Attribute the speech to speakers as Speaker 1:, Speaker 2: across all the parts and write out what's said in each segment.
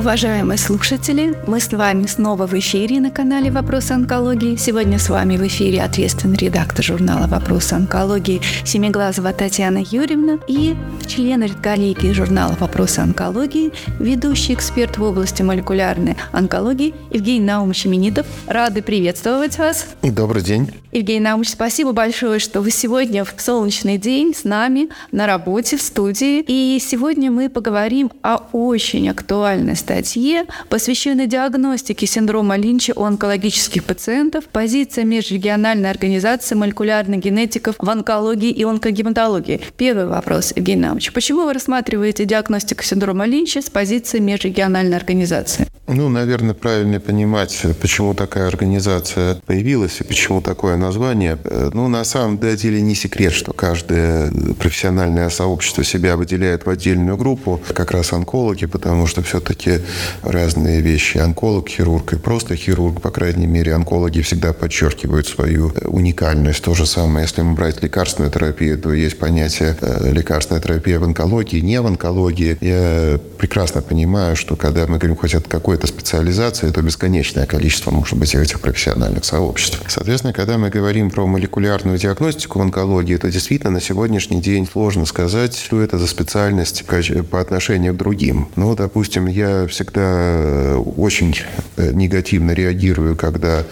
Speaker 1: Уважаемые слушатели, мы с вами снова в эфире на канале «Вопросы онкологии». Сегодня с вами в эфире ответственный редактор журнала «Вопросы онкологии» Семиглазова Татьяна Юрьевна и член редколлегии журнала «Вопросы онкологии», ведущий эксперт в области молекулярной онкологии Евгений Наумович Именитов. Рады приветствовать вас.
Speaker 2: Добрый день.
Speaker 1: Евгений Наумович, спасибо большое, что вы сегодня в солнечный день с нами на работе в студии. И сегодня мы поговорим о очень актуальной статье, посвященной диагностике синдрома Линча у онкологических пациентов, позиция межрегиональной организации молекулярных генетиков в онкологии и онкогематологии. Первый вопрос, Евгений Наумович. Почему вы рассматриваете диагностику синдрома Линча с позиции межрегиональной организации?
Speaker 2: Ну, наверное, правильно понимать, почему такая организация появилась и почему такое название. Ну, на самом деле не секрет, что каждое профессиональное сообщество себя выделяет в отдельную группу, как раз онкологи, потому что все-таки разные вещи. Онколог, хирург и просто хирург, по крайней мере, онкологи всегда подчеркивают свою уникальность. То же самое, если мы брать лекарственную терапию, то есть понятие э, лекарственная терапия в онкологии, не в онкологии. Я прекрасно понимаю, что когда мы говорим хоть от какой какой-то специализации, то бесконечное количество может быть этих профессиональных сообществ. Соответственно, когда мы говорим про молекулярную диагностику в онкологии, то действительно на сегодняшний день сложно сказать, что это за специальность по отношению к другим. Ну, допустим, я всегда э, очень э, негативно реагирую, когда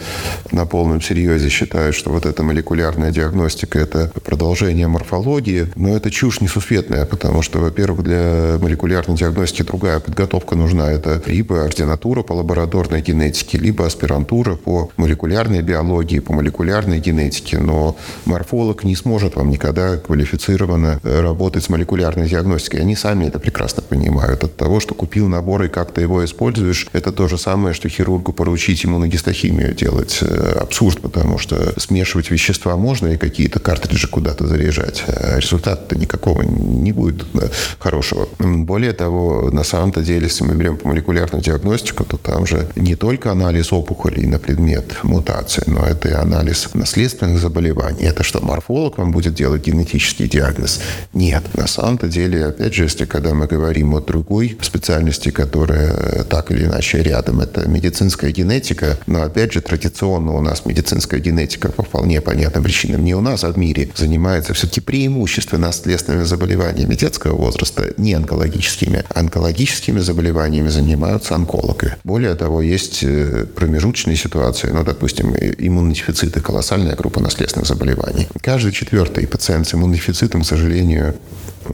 Speaker 2: на полном серьезе считаю, что вот эта молекулярная диагностика – это продолжение морфологии, но это чушь несусветная, потому что, во-первых, для молекулярной диагностики другая подготовка нужна. Это либо ординатура по лабораторной генетике, либо аспирантура по молекулярной биологии, по молекулярной генетике. Но морфолог не сможет вам никогда квалифицированно э, работать с молекулярной диагностикой. Они сами это прекрасно понимают. От того, что купил набор и как ты его используешь, это то же самое, что хирургу поручить иммуногистохимию делать. Э, абсурд, потому что смешивать вещества можно и какие-то картриджи куда-то заряжать. А результата-то никакого не будет э, хорошего. Более того, на самом-то деле, если мы берем по молекулярной диагностике, диагностика, то там же не только анализ опухолей на предмет мутации, но это и анализ наследственных заболеваний. Это что, морфолог вам будет делать генетический диагноз? Нет. На самом-то деле, опять же, если когда мы говорим о другой специальности, которая так или иначе рядом, это медицинская генетика, но опять же, традиционно у нас медицинская генетика по вполне понятным причинам не у нас, а в мире занимается все-таки преимущественно наследственными заболеваниями детского возраста, не онкологическими. Онкологическими заболеваниями занимаются онкологи. Более того, есть э, промежуточные ситуации, ну, допустим, иммунодефициты, колоссальная группа наследственных заболеваний. Каждый четвертый пациент с иммунодефицитом, к сожалению,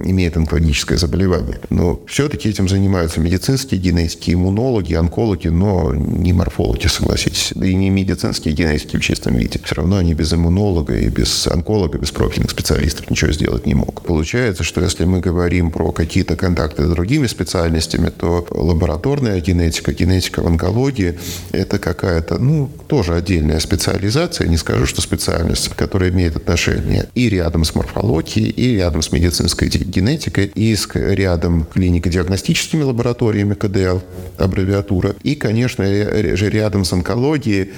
Speaker 2: имеет онкологическое заболевание. Но все-таки этим занимаются медицинские генетики, иммунологи, онкологи, но не морфологи, согласитесь. Да и не медицинские генетики в чистом виде. Все равно они без иммунолога и без онколога, без профильных специалистов ничего сделать не могут. Получается, что если мы говорим про какие-то контакты с другими специальностями, то лабораторная генетика, генетика в онкологии – это какая-то, ну, тоже отдельная специализация, не скажу, что специальность, которая имеет отношение и рядом с морфологией, и рядом с медицинской генетикой и с рядом клинико-диагностическими лабораториями КДЛ, аббревиатура, и, конечно, же рядом с онкологией.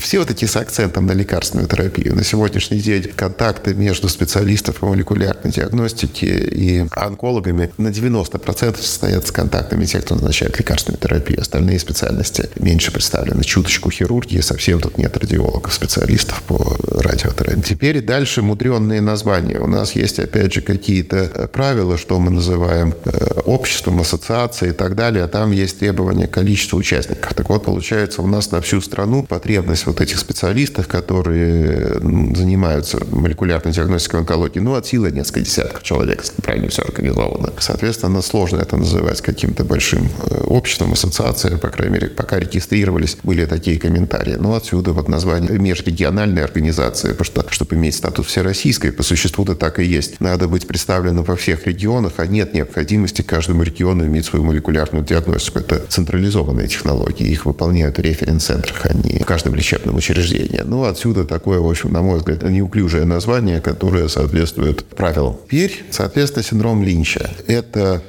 Speaker 2: Все вот эти с акцентом на лекарственную терапию. На сегодняшний день контакты между специалистов по молекулярной диагностике и онкологами на 90% состоят с контактами тех, кто назначает лекарственную терапию. Остальные специальности меньше представлены. Чуточку хирургии, совсем тут нет радиологов, специалистов по радиотерапии. Теперь дальше мудренные названия. У нас есть, опять же, какие-то правила, что мы называем э, обществом, ассоциацией и так далее, а там есть требования количества участников. Так вот, получается, у нас на всю страну потребность вот этих специалистов, которые занимаются молекулярной диагностикой онкологии, ну, от силы несколько десятков человек, правильно все организовано. Соответственно, сложно это называть каким-то большим э, обществом, ассоциацией, по крайней мере, пока регистрировались, были такие комментарии. Ну, отсюда вот название межрегиональной организации, потому что, чтобы иметь статус всероссийской, по существу это так и есть. Надо быть представленным во всех регионах, а нет необходимости каждому региону иметь свою молекулярную диагностику. Это централизованные технологии, их выполняют в референс-центрах, а не в каждом лечебном учреждении. Ну, отсюда такое, в общем, на мой взгляд, неуклюжее название, которое соответствует правилам. Теперь, соответственно, синдром Линча. Это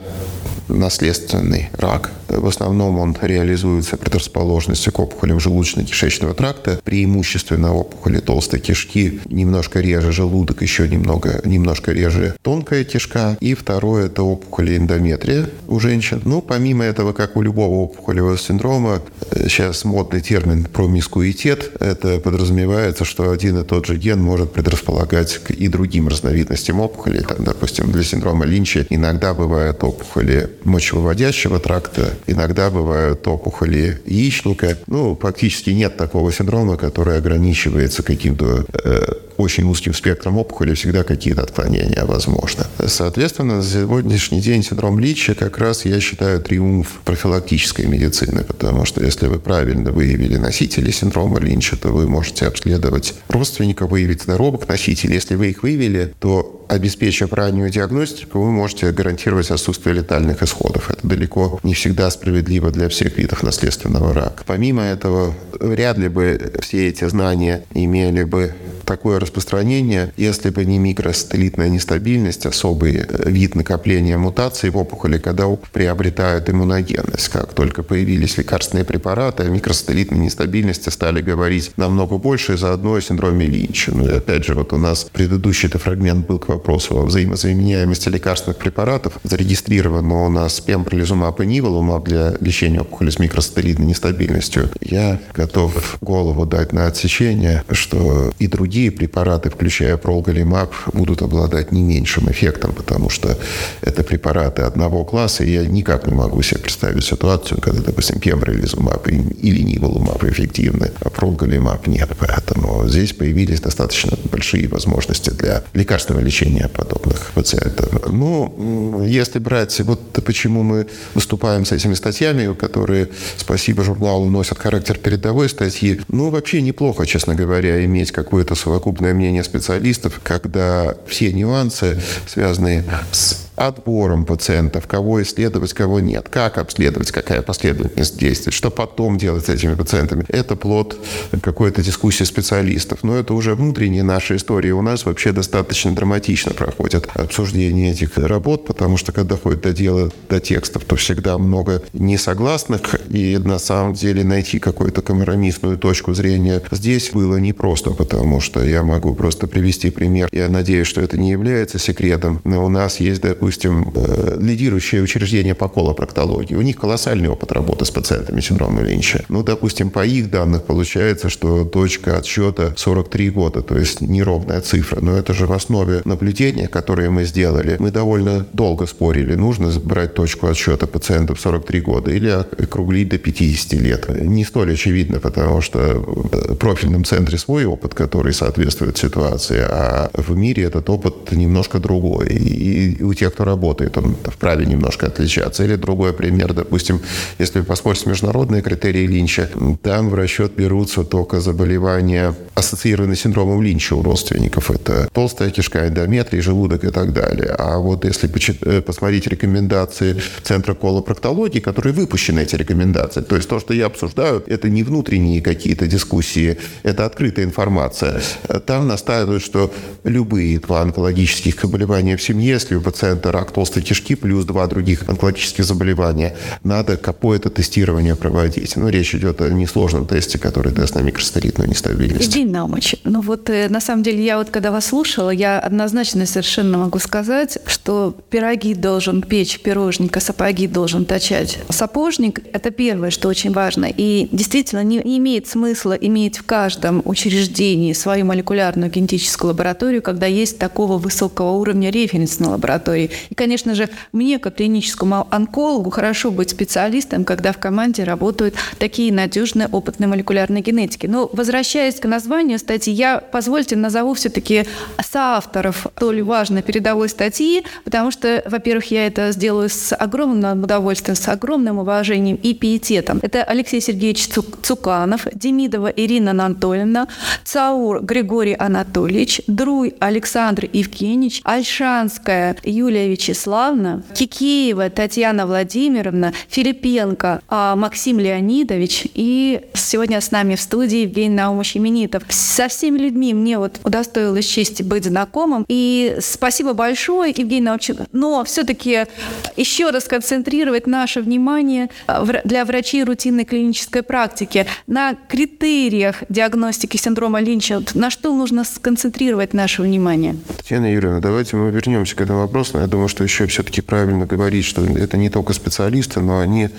Speaker 2: наследственный рак В основном он реализуется предрасположенностью к опухолям желудочно-кишечного тракта, преимущественно опухоли толстой кишки, немножко реже желудок, еще немного, немножко реже тонкая кишка. И второе – это опухоли эндометрия у женщин. Ну, помимо этого, как у любого опухолевого синдрома, э, сейчас модный термин промискуитет. Это подразумевается, что один и тот же ген может предрасполагать к и другим разновидностям опухолей. Там, допустим, для синдрома Линча иногда бывают опухоли мочевыводящего тракта, иногда бывают опухоли яичника. Ну, практически нет такого синдрома, который ограничивается каким-то э, очень узким спектром опухоли, всегда какие-то отклонения возможны. Соответственно, на сегодняшний день синдром Лича как раз, я считаю, триумф профилактической медицины, потому что если вы правильно выявили носители синдрома Линча, то вы можете обследовать родственников, выявить здоровых носителей. Если вы их выявили, то обеспечив раннюю диагностику, вы можете гарантировать отсутствие летальных исходов. Это далеко не всегда справедливо для всех видов наследственного рака. Помимо этого, вряд ли бы все эти знания имели бы такое распространение, если бы не микросателлитная нестабильность, особый э, вид накопления мутаций в опухоли, когда приобретают иммуногенность. Как только появились лекарственные препараты, о микросателлитной нестабильности стали говорить намного больше, и заодно о синдроме Линча. Ну и опять же, вот у нас предыдущий -то фрагмент был к вопросу о взаимозаменяемости лекарственных препаратов. Зарегистрировано у нас пембролизумаб и ниволумаб для лечения опухоли с микросателлитной нестабильностью. Я готов голову дать на отсечение, что и другие препараты, включая пролголимаб, будут обладать не меньшим эффектом, потому что это препараты одного класса, и я никак не могу себе представить ситуацию, когда, допустим, пембролизумаб или ниволумаб эффективны, а пролголимаб нет. Поэтому здесь появились достаточно большие возможности для лекарственного лечения подобных пациентов. Ну, если брать, вот почему мы выступаем с этими статьями, которые, спасибо журналу, носят характер передовой статьи, ну, вообще неплохо, честно говоря, иметь какое-то совокупное мнение специалистов, когда все нюансы, связанные с отбором пациентов, кого исследовать, кого нет, как обследовать, какая последовательность действий, что потом делать с этими пациентами. Это плод какой-то дискуссии специалистов. Но это уже внутренняя наша история. У нас вообще достаточно драматично проходят обсуждение этих работ, потому что когда доходит до дела, до текстов, то всегда много несогласных, и на самом деле найти какую-то компромиссную точку зрения здесь было непросто, потому что я могу просто привести пример. Я надеюсь, что это не является секретом, но у нас есть, допустим, э, лидирующее учреждение по колопроктологии. У них колоссальный опыт работы с пациентами с синдромом Линча. Ну, допустим, по их данных получается, что точка отсчета 43 года, то есть неровная цифра. Но это же в основе наблюдения, которые мы сделали. Мы довольно долго спорили, нужно брать точку отсчета пациентов 43 года или округлить до 50 лет. Не столь очевидно, потому что в профильном центре свой опыт, который соответствует ситуации, а в мире этот опыт немножко другой. И у тех, кто работает, он вправе немножко отличаться. Или другой пример, допустим, если посмотреть международные критерии Линча, там в расчет берутся только заболевания, ассоциированные с синдромом Линча у родственников. Это толстая кишка, эндометрий, желудок и так далее. А вот если э, посмотреть рекомендации Центра колопроктологии, которые выпущены, эти рекомендации, то есть то, что я обсуждаю, это не внутренние какие-то дискуссии, это открытая информация. Там настаивают, что любые два онкологических заболевания в семье, если у пациента это рак толстой кишки плюс два других онкологических заболевания. Надо какое-то тестирование проводить. Ну, речь идет о несложном тесте, который тест на микростеритную нестабильность.
Speaker 1: Евгений Наумович, ну вот э, на самом деле я вот когда вас слушала, я однозначно совершенно могу сказать, что пироги должен печь пирожник, а сапоги должен точать сапожник. Это первое, что очень важно. И действительно не, не имеет смысла иметь в каждом учреждении свою молекулярную генетическую лабораторию, когда есть такого высокого уровня референсной лаборатории. И, конечно же, мне, как клиническому онкологу, хорошо быть специалистом, когда в команде работают такие надежные опытные молекулярные генетики. Но возвращаясь к названию статьи, я, позвольте, назову все-таки соавторов столь важной передовой статьи, потому что, во-первых, я это сделаю с огромным удовольствием, с огромным уважением и пиететом. Это Алексей Сергеевич Цуканов, Демидова Ирина Анатольевна, Цаур Григорий Анатольевич, Друй Александр Евгеньевич, Альшанская Юлия Юлия Вячеславовна, Кикеева Татьяна Владимировна, Филипенко а Максим Леонидович и сегодня с нами в студии Евгений Наумович Именитов. Со всеми людьми мне вот удостоилась честь быть знакомым. И спасибо большое, Евгений Наумович. Но все-таки еще раз концентрировать наше внимание а, для врачей рутинной клинической практики на критериях диагностики синдрома Линча. На что нужно сконцентрировать наше внимание?
Speaker 2: Татьяна Юрьевна, давайте мы вернемся к этому вопросу. Думаю, что еще все-таки правильно говорить, что это не только специалисты, но они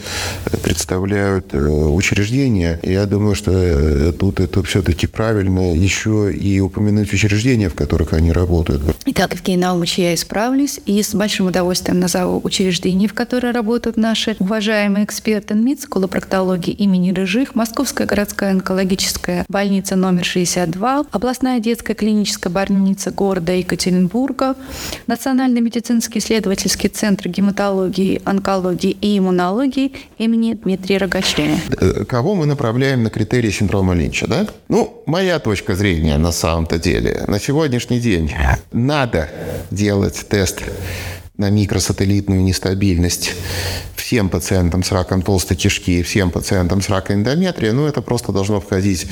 Speaker 2: представляют э, учреждения. Я думаю, что э, тут это все-таки правильно еще и упомянуть учреждения, в которых они работают.
Speaker 1: Итак, Евгений Наумович, я исправлюсь и с большим удовольствием назову учреждения, в которые работают наши уважаемые эксперты МИЦ, колопроктологии имени Рыжих, Московская городская онкологическая больница номер 62, областная детская клиническая больница города Екатеринбурга, Национальный медицинский исследовательский центр гематологии, онкологии и иммунологии имени Дмитрия Рогачева.
Speaker 2: Э, кого мы направляем на критерии синдрома Линча, да? Ну, моя точка зрения на самом-то деле. На сегодняшний день надо делать тест на микросателлитную нестабильность всем пациентам с раком толстой кишки и всем пациентам с раком эндометрия, ну, это просто должно входить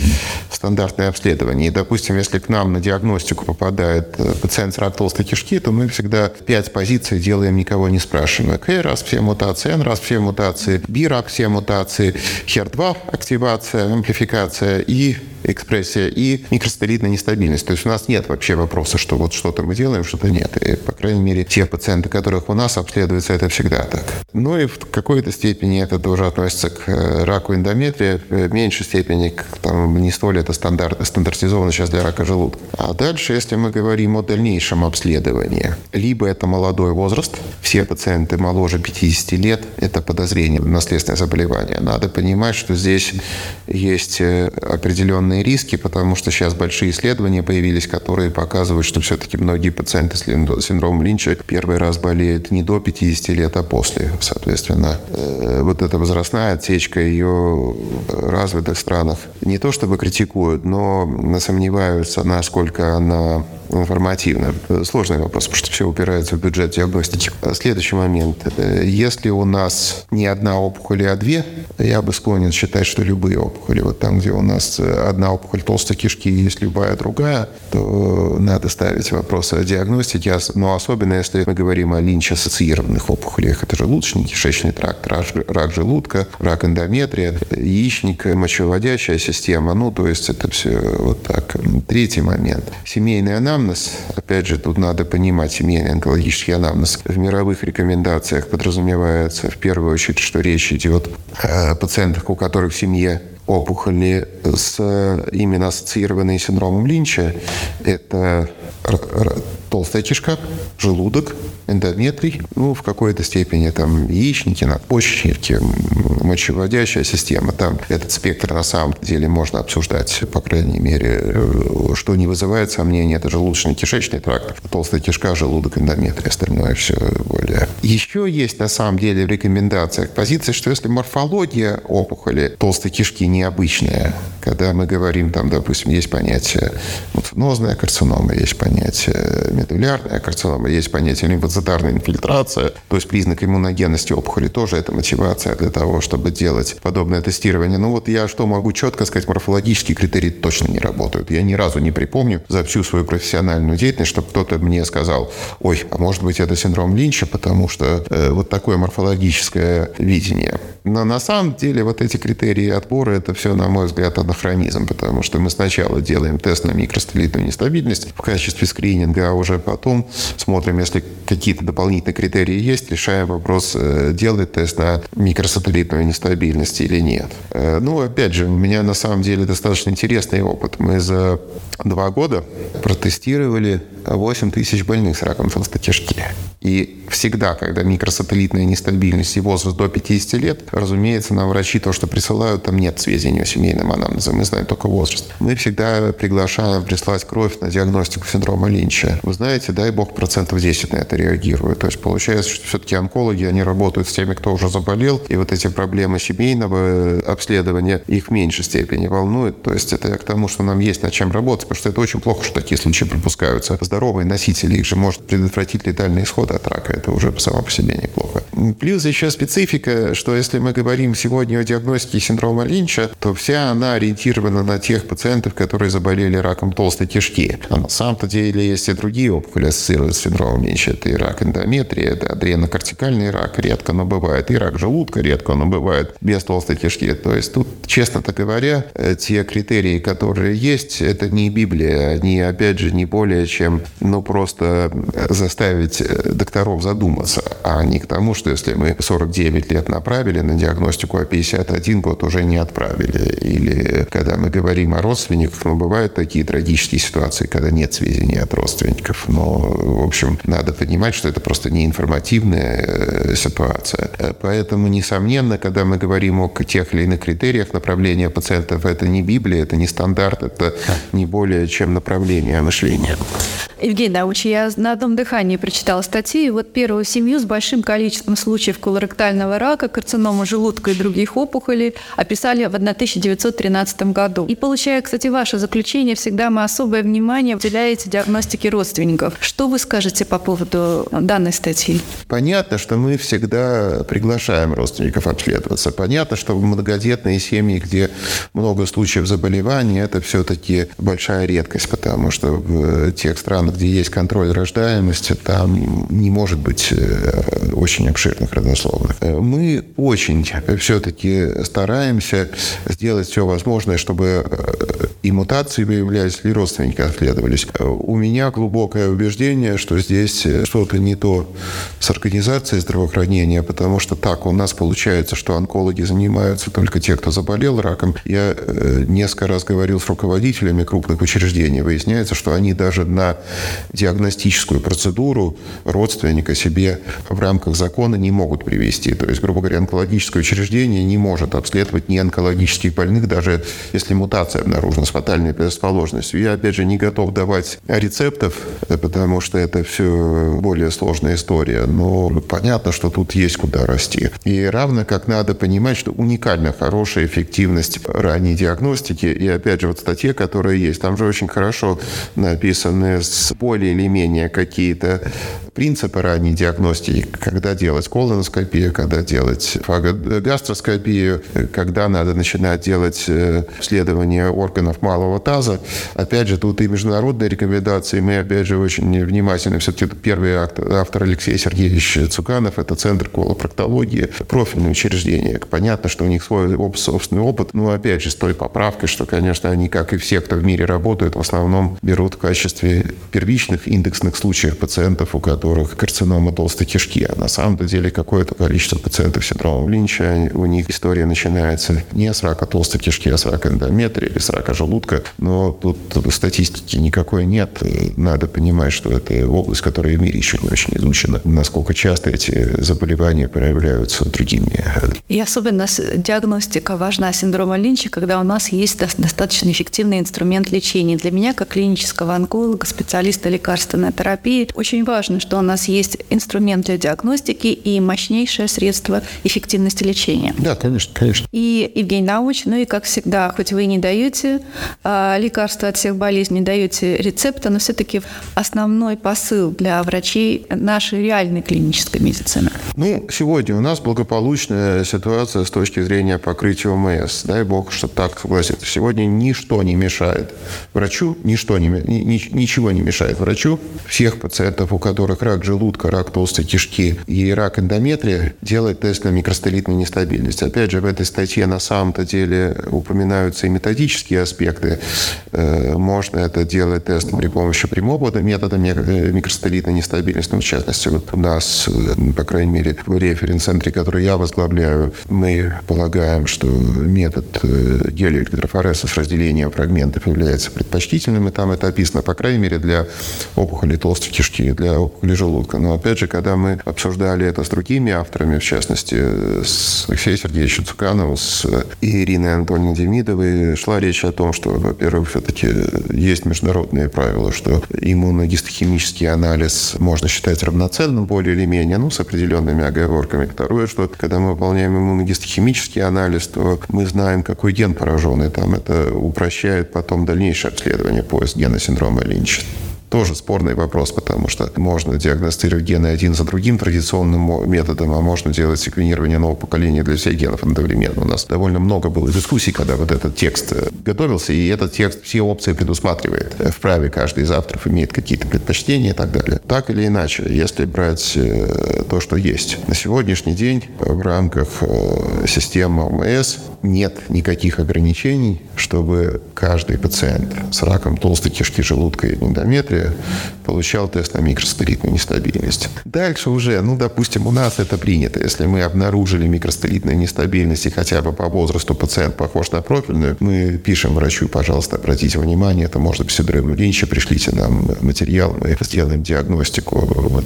Speaker 2: в стандартное обследование. И, допустим, если к нам на диагностику попадает э, пациент с раком толстой кишки, то мы всегда пять позиций делаем, никого не спрашивая. К раз все мутации, Н раз все мутации, Б рак все мутации, HER2 активация, амплификация и экспрессия и микростелитная нестабильность. То есть у нас нет вообще вопроса, что вот что-то мы делаем, что-то нет. И, по крайней мере, те пациенты, которых у нас обследуются, это всегда так. Ну и в какой-то степени это тоже относится к э, раку эндометрия, в меньшей степени к там, не столь это стандарт, стандартизовано сейчас для рака желудка. А дальше, если мы говорим о дальнейшем обследовании, либо это молодой возраст, все пациенты моложе 50 лет, это подозрение на наследственное заболевание. Надо понимать, что здесь есть э, определенные определенные риски, потому что сейчас большие исследования появились, которые показывают, что все-таки многие пациенты с синдромом Линча первый раз болеют не до 50 лет, а после. Соответственно, э, вот эта возрастная отсечка ее развитых странах не то чтобы критикуют, но сомневаются, насколько она информативно. Сложный вопрос, потому что все упирается в бюджет диагностики. Следующий момент. Если у нас не одна опухоль, а две, я бы склонен считать, что любые опухоли. Вот там, где у нас одна опухоль толстой кишки, есть любая другая, то надо ставить вопросы о диагностике. Но особенно, если мы говорим о линч-ассоциированных опухолях. Это желудочный, кишечный тракт, рак желудка, рак эндометрия, яичник, мочевыводящая система. Ну, то есть это все вот так. Третий момент. Семейный анамнез, опять же, тут надо понимать семейный онкологический анамнез. В мировых рекомендациях подразумевается в первую очередь, что речь идет о пациентах, у которых в семье опухоли с именно ассоциированные синдромом Линча. Это толстая кишка, желудок, эндометрий, ну, в какой-то степени там яичники, надпочечники, мочеводящая система. Там этот спектр на самом деле можно обсуждать, по крайней мере, э, что не вызывает сомнений, это желудочно-кишечный тракт, толстая кишка, желудок, эндометрий, остальное все более. Еще есть на самом деле в рекомендациях позиция, что если морфология опухоли толстой кишки необычная, когда мы говорим, там, допустим, есть понятие мутанозная карцинома, есть понятие медулярная карцинома, есть понятие лимфоцитарная инфильтрация, то есть признак иммуногенности опухоли тоже это мотивация для того, чтобы делать подобное тестирование. Ну вот я что могу четко сказать, морфологические критерии точно не работают. Я ни разу не припомню за всю свою профессиональную деятельность, чтобы кто-то мне сказал, ой, а может быть это синдром Линча, потому что э, вот такое морфологическое видение. Но на самом деле вот эти критерии отбора, это все, на мой взгляд, анахронизм, потому что мы сначала делаем тест на микростелитную нестабильность в качестве скрининга, а уже потом смотрим, если какие-то дополнительные критерии есть, решаем вопрос, э, делать тест на микросателлитную нестабильность или нет. Э, ну, опять же, у меня на самом деле достаточно интересный опыт. Мы за два года протестировали 8 тысяч больных с раком толстой кишки. И всегда, когда микросателлитная нестабильность и возраст до 50 лет, разумеется, нам врачи то, что присылают, там нет сведений о семейном анамнезе, мы знаем только возраст. Мы всегда приглашаем прислать кровь на диагностику синдрома Линча. Вы знаете, дай бог, процентов 10 на это реагируют. То есть получается, что все-таки онкологи, они работают с теми, кто уже заболел, и вот эти проблемы семейного обследования их в меньшей степени волнуют. То есть это к тому, что нам есть над чем работать, потому что это очень плохо, что такие случаи пропускаются. С здоровый носитель их же может предотвратить летальный исход от рака. Это уже само по себе неплохо. Плюс еще специфика, что если мы говорим сегодня о диагностике синдрома Линча, то вся она ориентирована на тех пациентов, которые заболели раком толстой кишки. А на самом-то деле есть и другие опухоли, ассоциируются с синдромом Линча. Это и рак эндометрии, это адренокортикальный рак, редко, но бывает. И рак желудка, редко, но бывает без толстой кишки. То есть тут, честно так говоря, э, те критерии, которые есть, это не Библия. Они, опять же, не более чем, ну, просто заставить э, докторов задуматься, а не к тому, что если мы 49 лет направили на диагностику, а 51 год уже не отправили. Или когда мы говорим о родственниках, ну, бывают такие трагические ситуации, когда нет сведений от родственников. Но, в общем, надо понимать, что это просто неинформативная э, ситуация. Поэтому, несомненно, когда мы говорим о тех или иных критериях направления пациентов, это не Библия, это не стандарт, это не более чем направление мышления.
Speaker 1: Евгений Научи, я на одном дыхании прочитала статью, вот первую семью с большим количеством случаев колоректального рака, карцинома желудка и других опухолей описали в 1913 году. И получая, кстати, ваше заключение, всегда мы особое внимание уделяете диагностике родственников. Что вы скажете по поводу данной статьи?
Speaker 2: Понятно, что мы всегда приглашаем родственников обследоваться. Понятно, что в многодетные семьи, где много случаев заболеваний, это все-таки большая редкость, потому что в тех странах, где есть контроль рождаемости, там не может быть э, очень обширных родословных. Э, мы очень все-таки стараемся сделать все возможное, чтобы э, и мутации выявлялись, и родственники отследовались. У меня глубокое убеждение, что здесь что-то не то с организацией здравоохранения, потому что так у нас получается, что онкологи занимаются только те, кто заболел раком. Я несколько раз говорил с руководителями крупных учреждений. Выясняется, что они даже на диагностическую процедуру родственника себе в рамках закона не могут привести. То есть, грубо говоря, онкологическое учреждение не может обследовать не онкологических больных, даже если мутация обнаружена с фатальной предрасположенностью. Я, опять же, не готов давать рецептов, потому что это все более сложная история. Но понятно, что тут есть куда расти. И равно как надо понимать, что уникально хорошая эффективность ранней диагностики. И опять же, вот статья, которая есть, там же очень хорошо написаны с более или менее какие-то принципы ранней диагностики, когда делать колоноскопию, когда делать фагогастроскопию, когда надо начинать делать э, исследования органов малого таза. Опять же, тут и международные рекомендации. Мы, опять же, очень внимательно. Все-таки первый автор Алексей Сергеевич Цуканов, это Центр колопроктологии, профильное учреждение. Понятно, что у них свой собственный опыт, но, опять же, с той поправкой, что, конечно, они, как и все, кто в мире работают, в основном берут в качестве первичных индексных случаев пациентов, у которых карцинома толстой кишки. А на самом деле какое-то количество пациентов с синдромом Линча, у них история начинается не с рака толстой кишки, а с рака эндометрия или с рака желудка. Но тут статистики никакой нет. Надо понимать, что это область, которая в мире еще не очень изучена. Насколько часто эти заболевания проявляются другими.
Speaker 1: И особенно диагностика важна синдрома Линча, когда у нас есть достаточно эффективный инструмент лечения. Для меня, как клинического онколога, специалиста специалиста лекарственной терапии. Очень важно, что у нас есть инструмент для диагностики и мощнейшее средство эффективности лечения.
Speaker 2: Да, конечно, конечно.
Speaker 1: И Евгений Науч, ну и как всегда, хоть вы и не даете а, лекарства от всех болезней, не даете рецепта, но все-таки основной посыл для врачей нашей реальной клинической медицины.
Speaker 2: Ну, сегодня у нас благополучная ситуация с точки зрения покрытия ОМС. Дай бог, что так согласится. Сегодня ничто не мешает врачу, ничто не, ни, ничего не мешает мешает врачу. Всех пациентов, у которых рак желудка, рак толстой кишки и рак эндометрия, делать тест на микростелитную нестабильность. Опять же, в этой статье на самом-то деле упоминаются и методические аспекты. Э, можно это делать тест при помощи прямого метода э, микростелитной нестабильности. Ну, в частности, вот у нас, э, по крайней мере, в референс-центре, который я возглавляю, мы полагаем, что метод гелиоэлектрофореза с разделением фрагментов является предпочтительным, и там это описано, по крайней мере, для опухоли толстой кишки, для опухоли желудка. Но опять же, когда мы обсуждали это с другими авторами, в частности, с Алексеем Сергеевичем Цукановым, с Ириной Анатольевной Демидовой, шла речь о том, что, во-первых, все-таки есть международные правила, что иммуногистохимический анализ можно считать равноценным более или менее, ну, с определенными оговорками. Второе, что когда мы выполняем иммуногистохимический анализ, то мы знаем, какой ген поражен, и там это упрощает потом дальнейшее обследование поиск гена синдрома Линча. Тоже спорный вопрос, потому что можно диагностировать гены один за другим традиционным методом, а можно делать секвенирование нового поколения для всех генов одновременно. У нас довольно много было дискуссий, когда вот этот текст э, готовился, и этот текст все опции предусматривает. В праве каждый из авторов имеет какие-то предпочтения и так далее. Так или иначе, если брать э, то, что есть. На сегодняшний день в рамках э, системы ОМС нет никаких ограничений, чтобы каждый пациент с раком толстой кишки желудка и эндометрия получал тест на микростелитную нестабильность. Дальше уже, ну, допустим, у нас это принято. Если мы обнаружили микростелитную нестабильность и хотя бы по возрасту пациент похож на профильную, мы пишем врачу, пожалуйста, обратите внимание, это может быть Линча, пришлите нам материал, мы сделаем диагностику.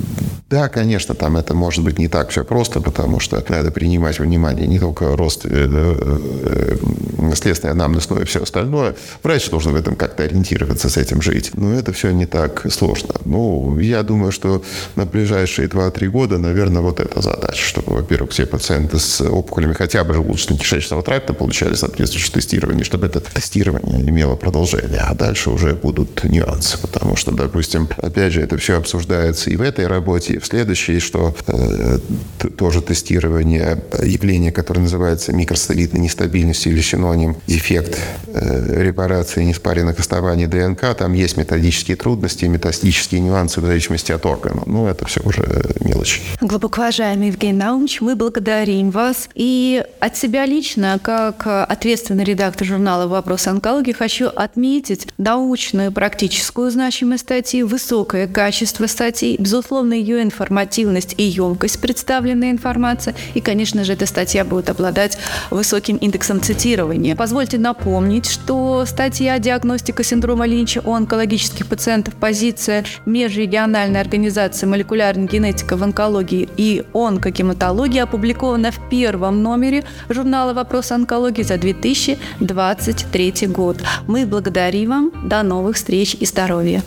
Speaker 2: Да, конечно, там это может быть не так все просто, потому что надо принимать внимание не только рост э, э, Э, следственный анамнез, но и все остальное. Врач должен в этом как-то ориентироваться, с этим жить. Но это все не так сложно. Ну, я думаю, что на ближайшие 2-3 года, наверное, вот эта задача, чтобы, во-первых, все пациенты с опухолями хотя бы желудочно-кишечного тракта получали соответствующее тестирование, чтобы это тестирование имело продолжение. А дальше уже будут нюансы, потому что, допустим, опять же, это все обсуждается и в этой работе, и в следующей, что э, тоже тестирование явления, которое называется микростелитной нестабильностью или синоним дефект э, репарации неспаренных оснований ДНК, там есть методические трудности, метастические нюансы в зависимости от органа. Ну, это все уже мелочи.
Speaker 1: Глубоко уважаемый Евгений Наумович, мы благодарим вас. И от себя лично, как ответственный редактор журнала «Вопрос онкологии», хочу отметить научную практическую значимость статьи, высокое качество статьи, безусловно, ее информативность и емкость представленной информации. И, конечно же, эта статья будет обладать высоким индексом цитирования. Позвольте напомнить, что статья «Диагностика синдрома Линча у онкологических пациентов. Позиция Межрегиональной организации молекулярной генетики в онкологии и онкогематологии» опубликована в первом номере журнала «Вопрос онкологии» за 2023 год. Мы благодарим вам. До новых встреч и здоровья!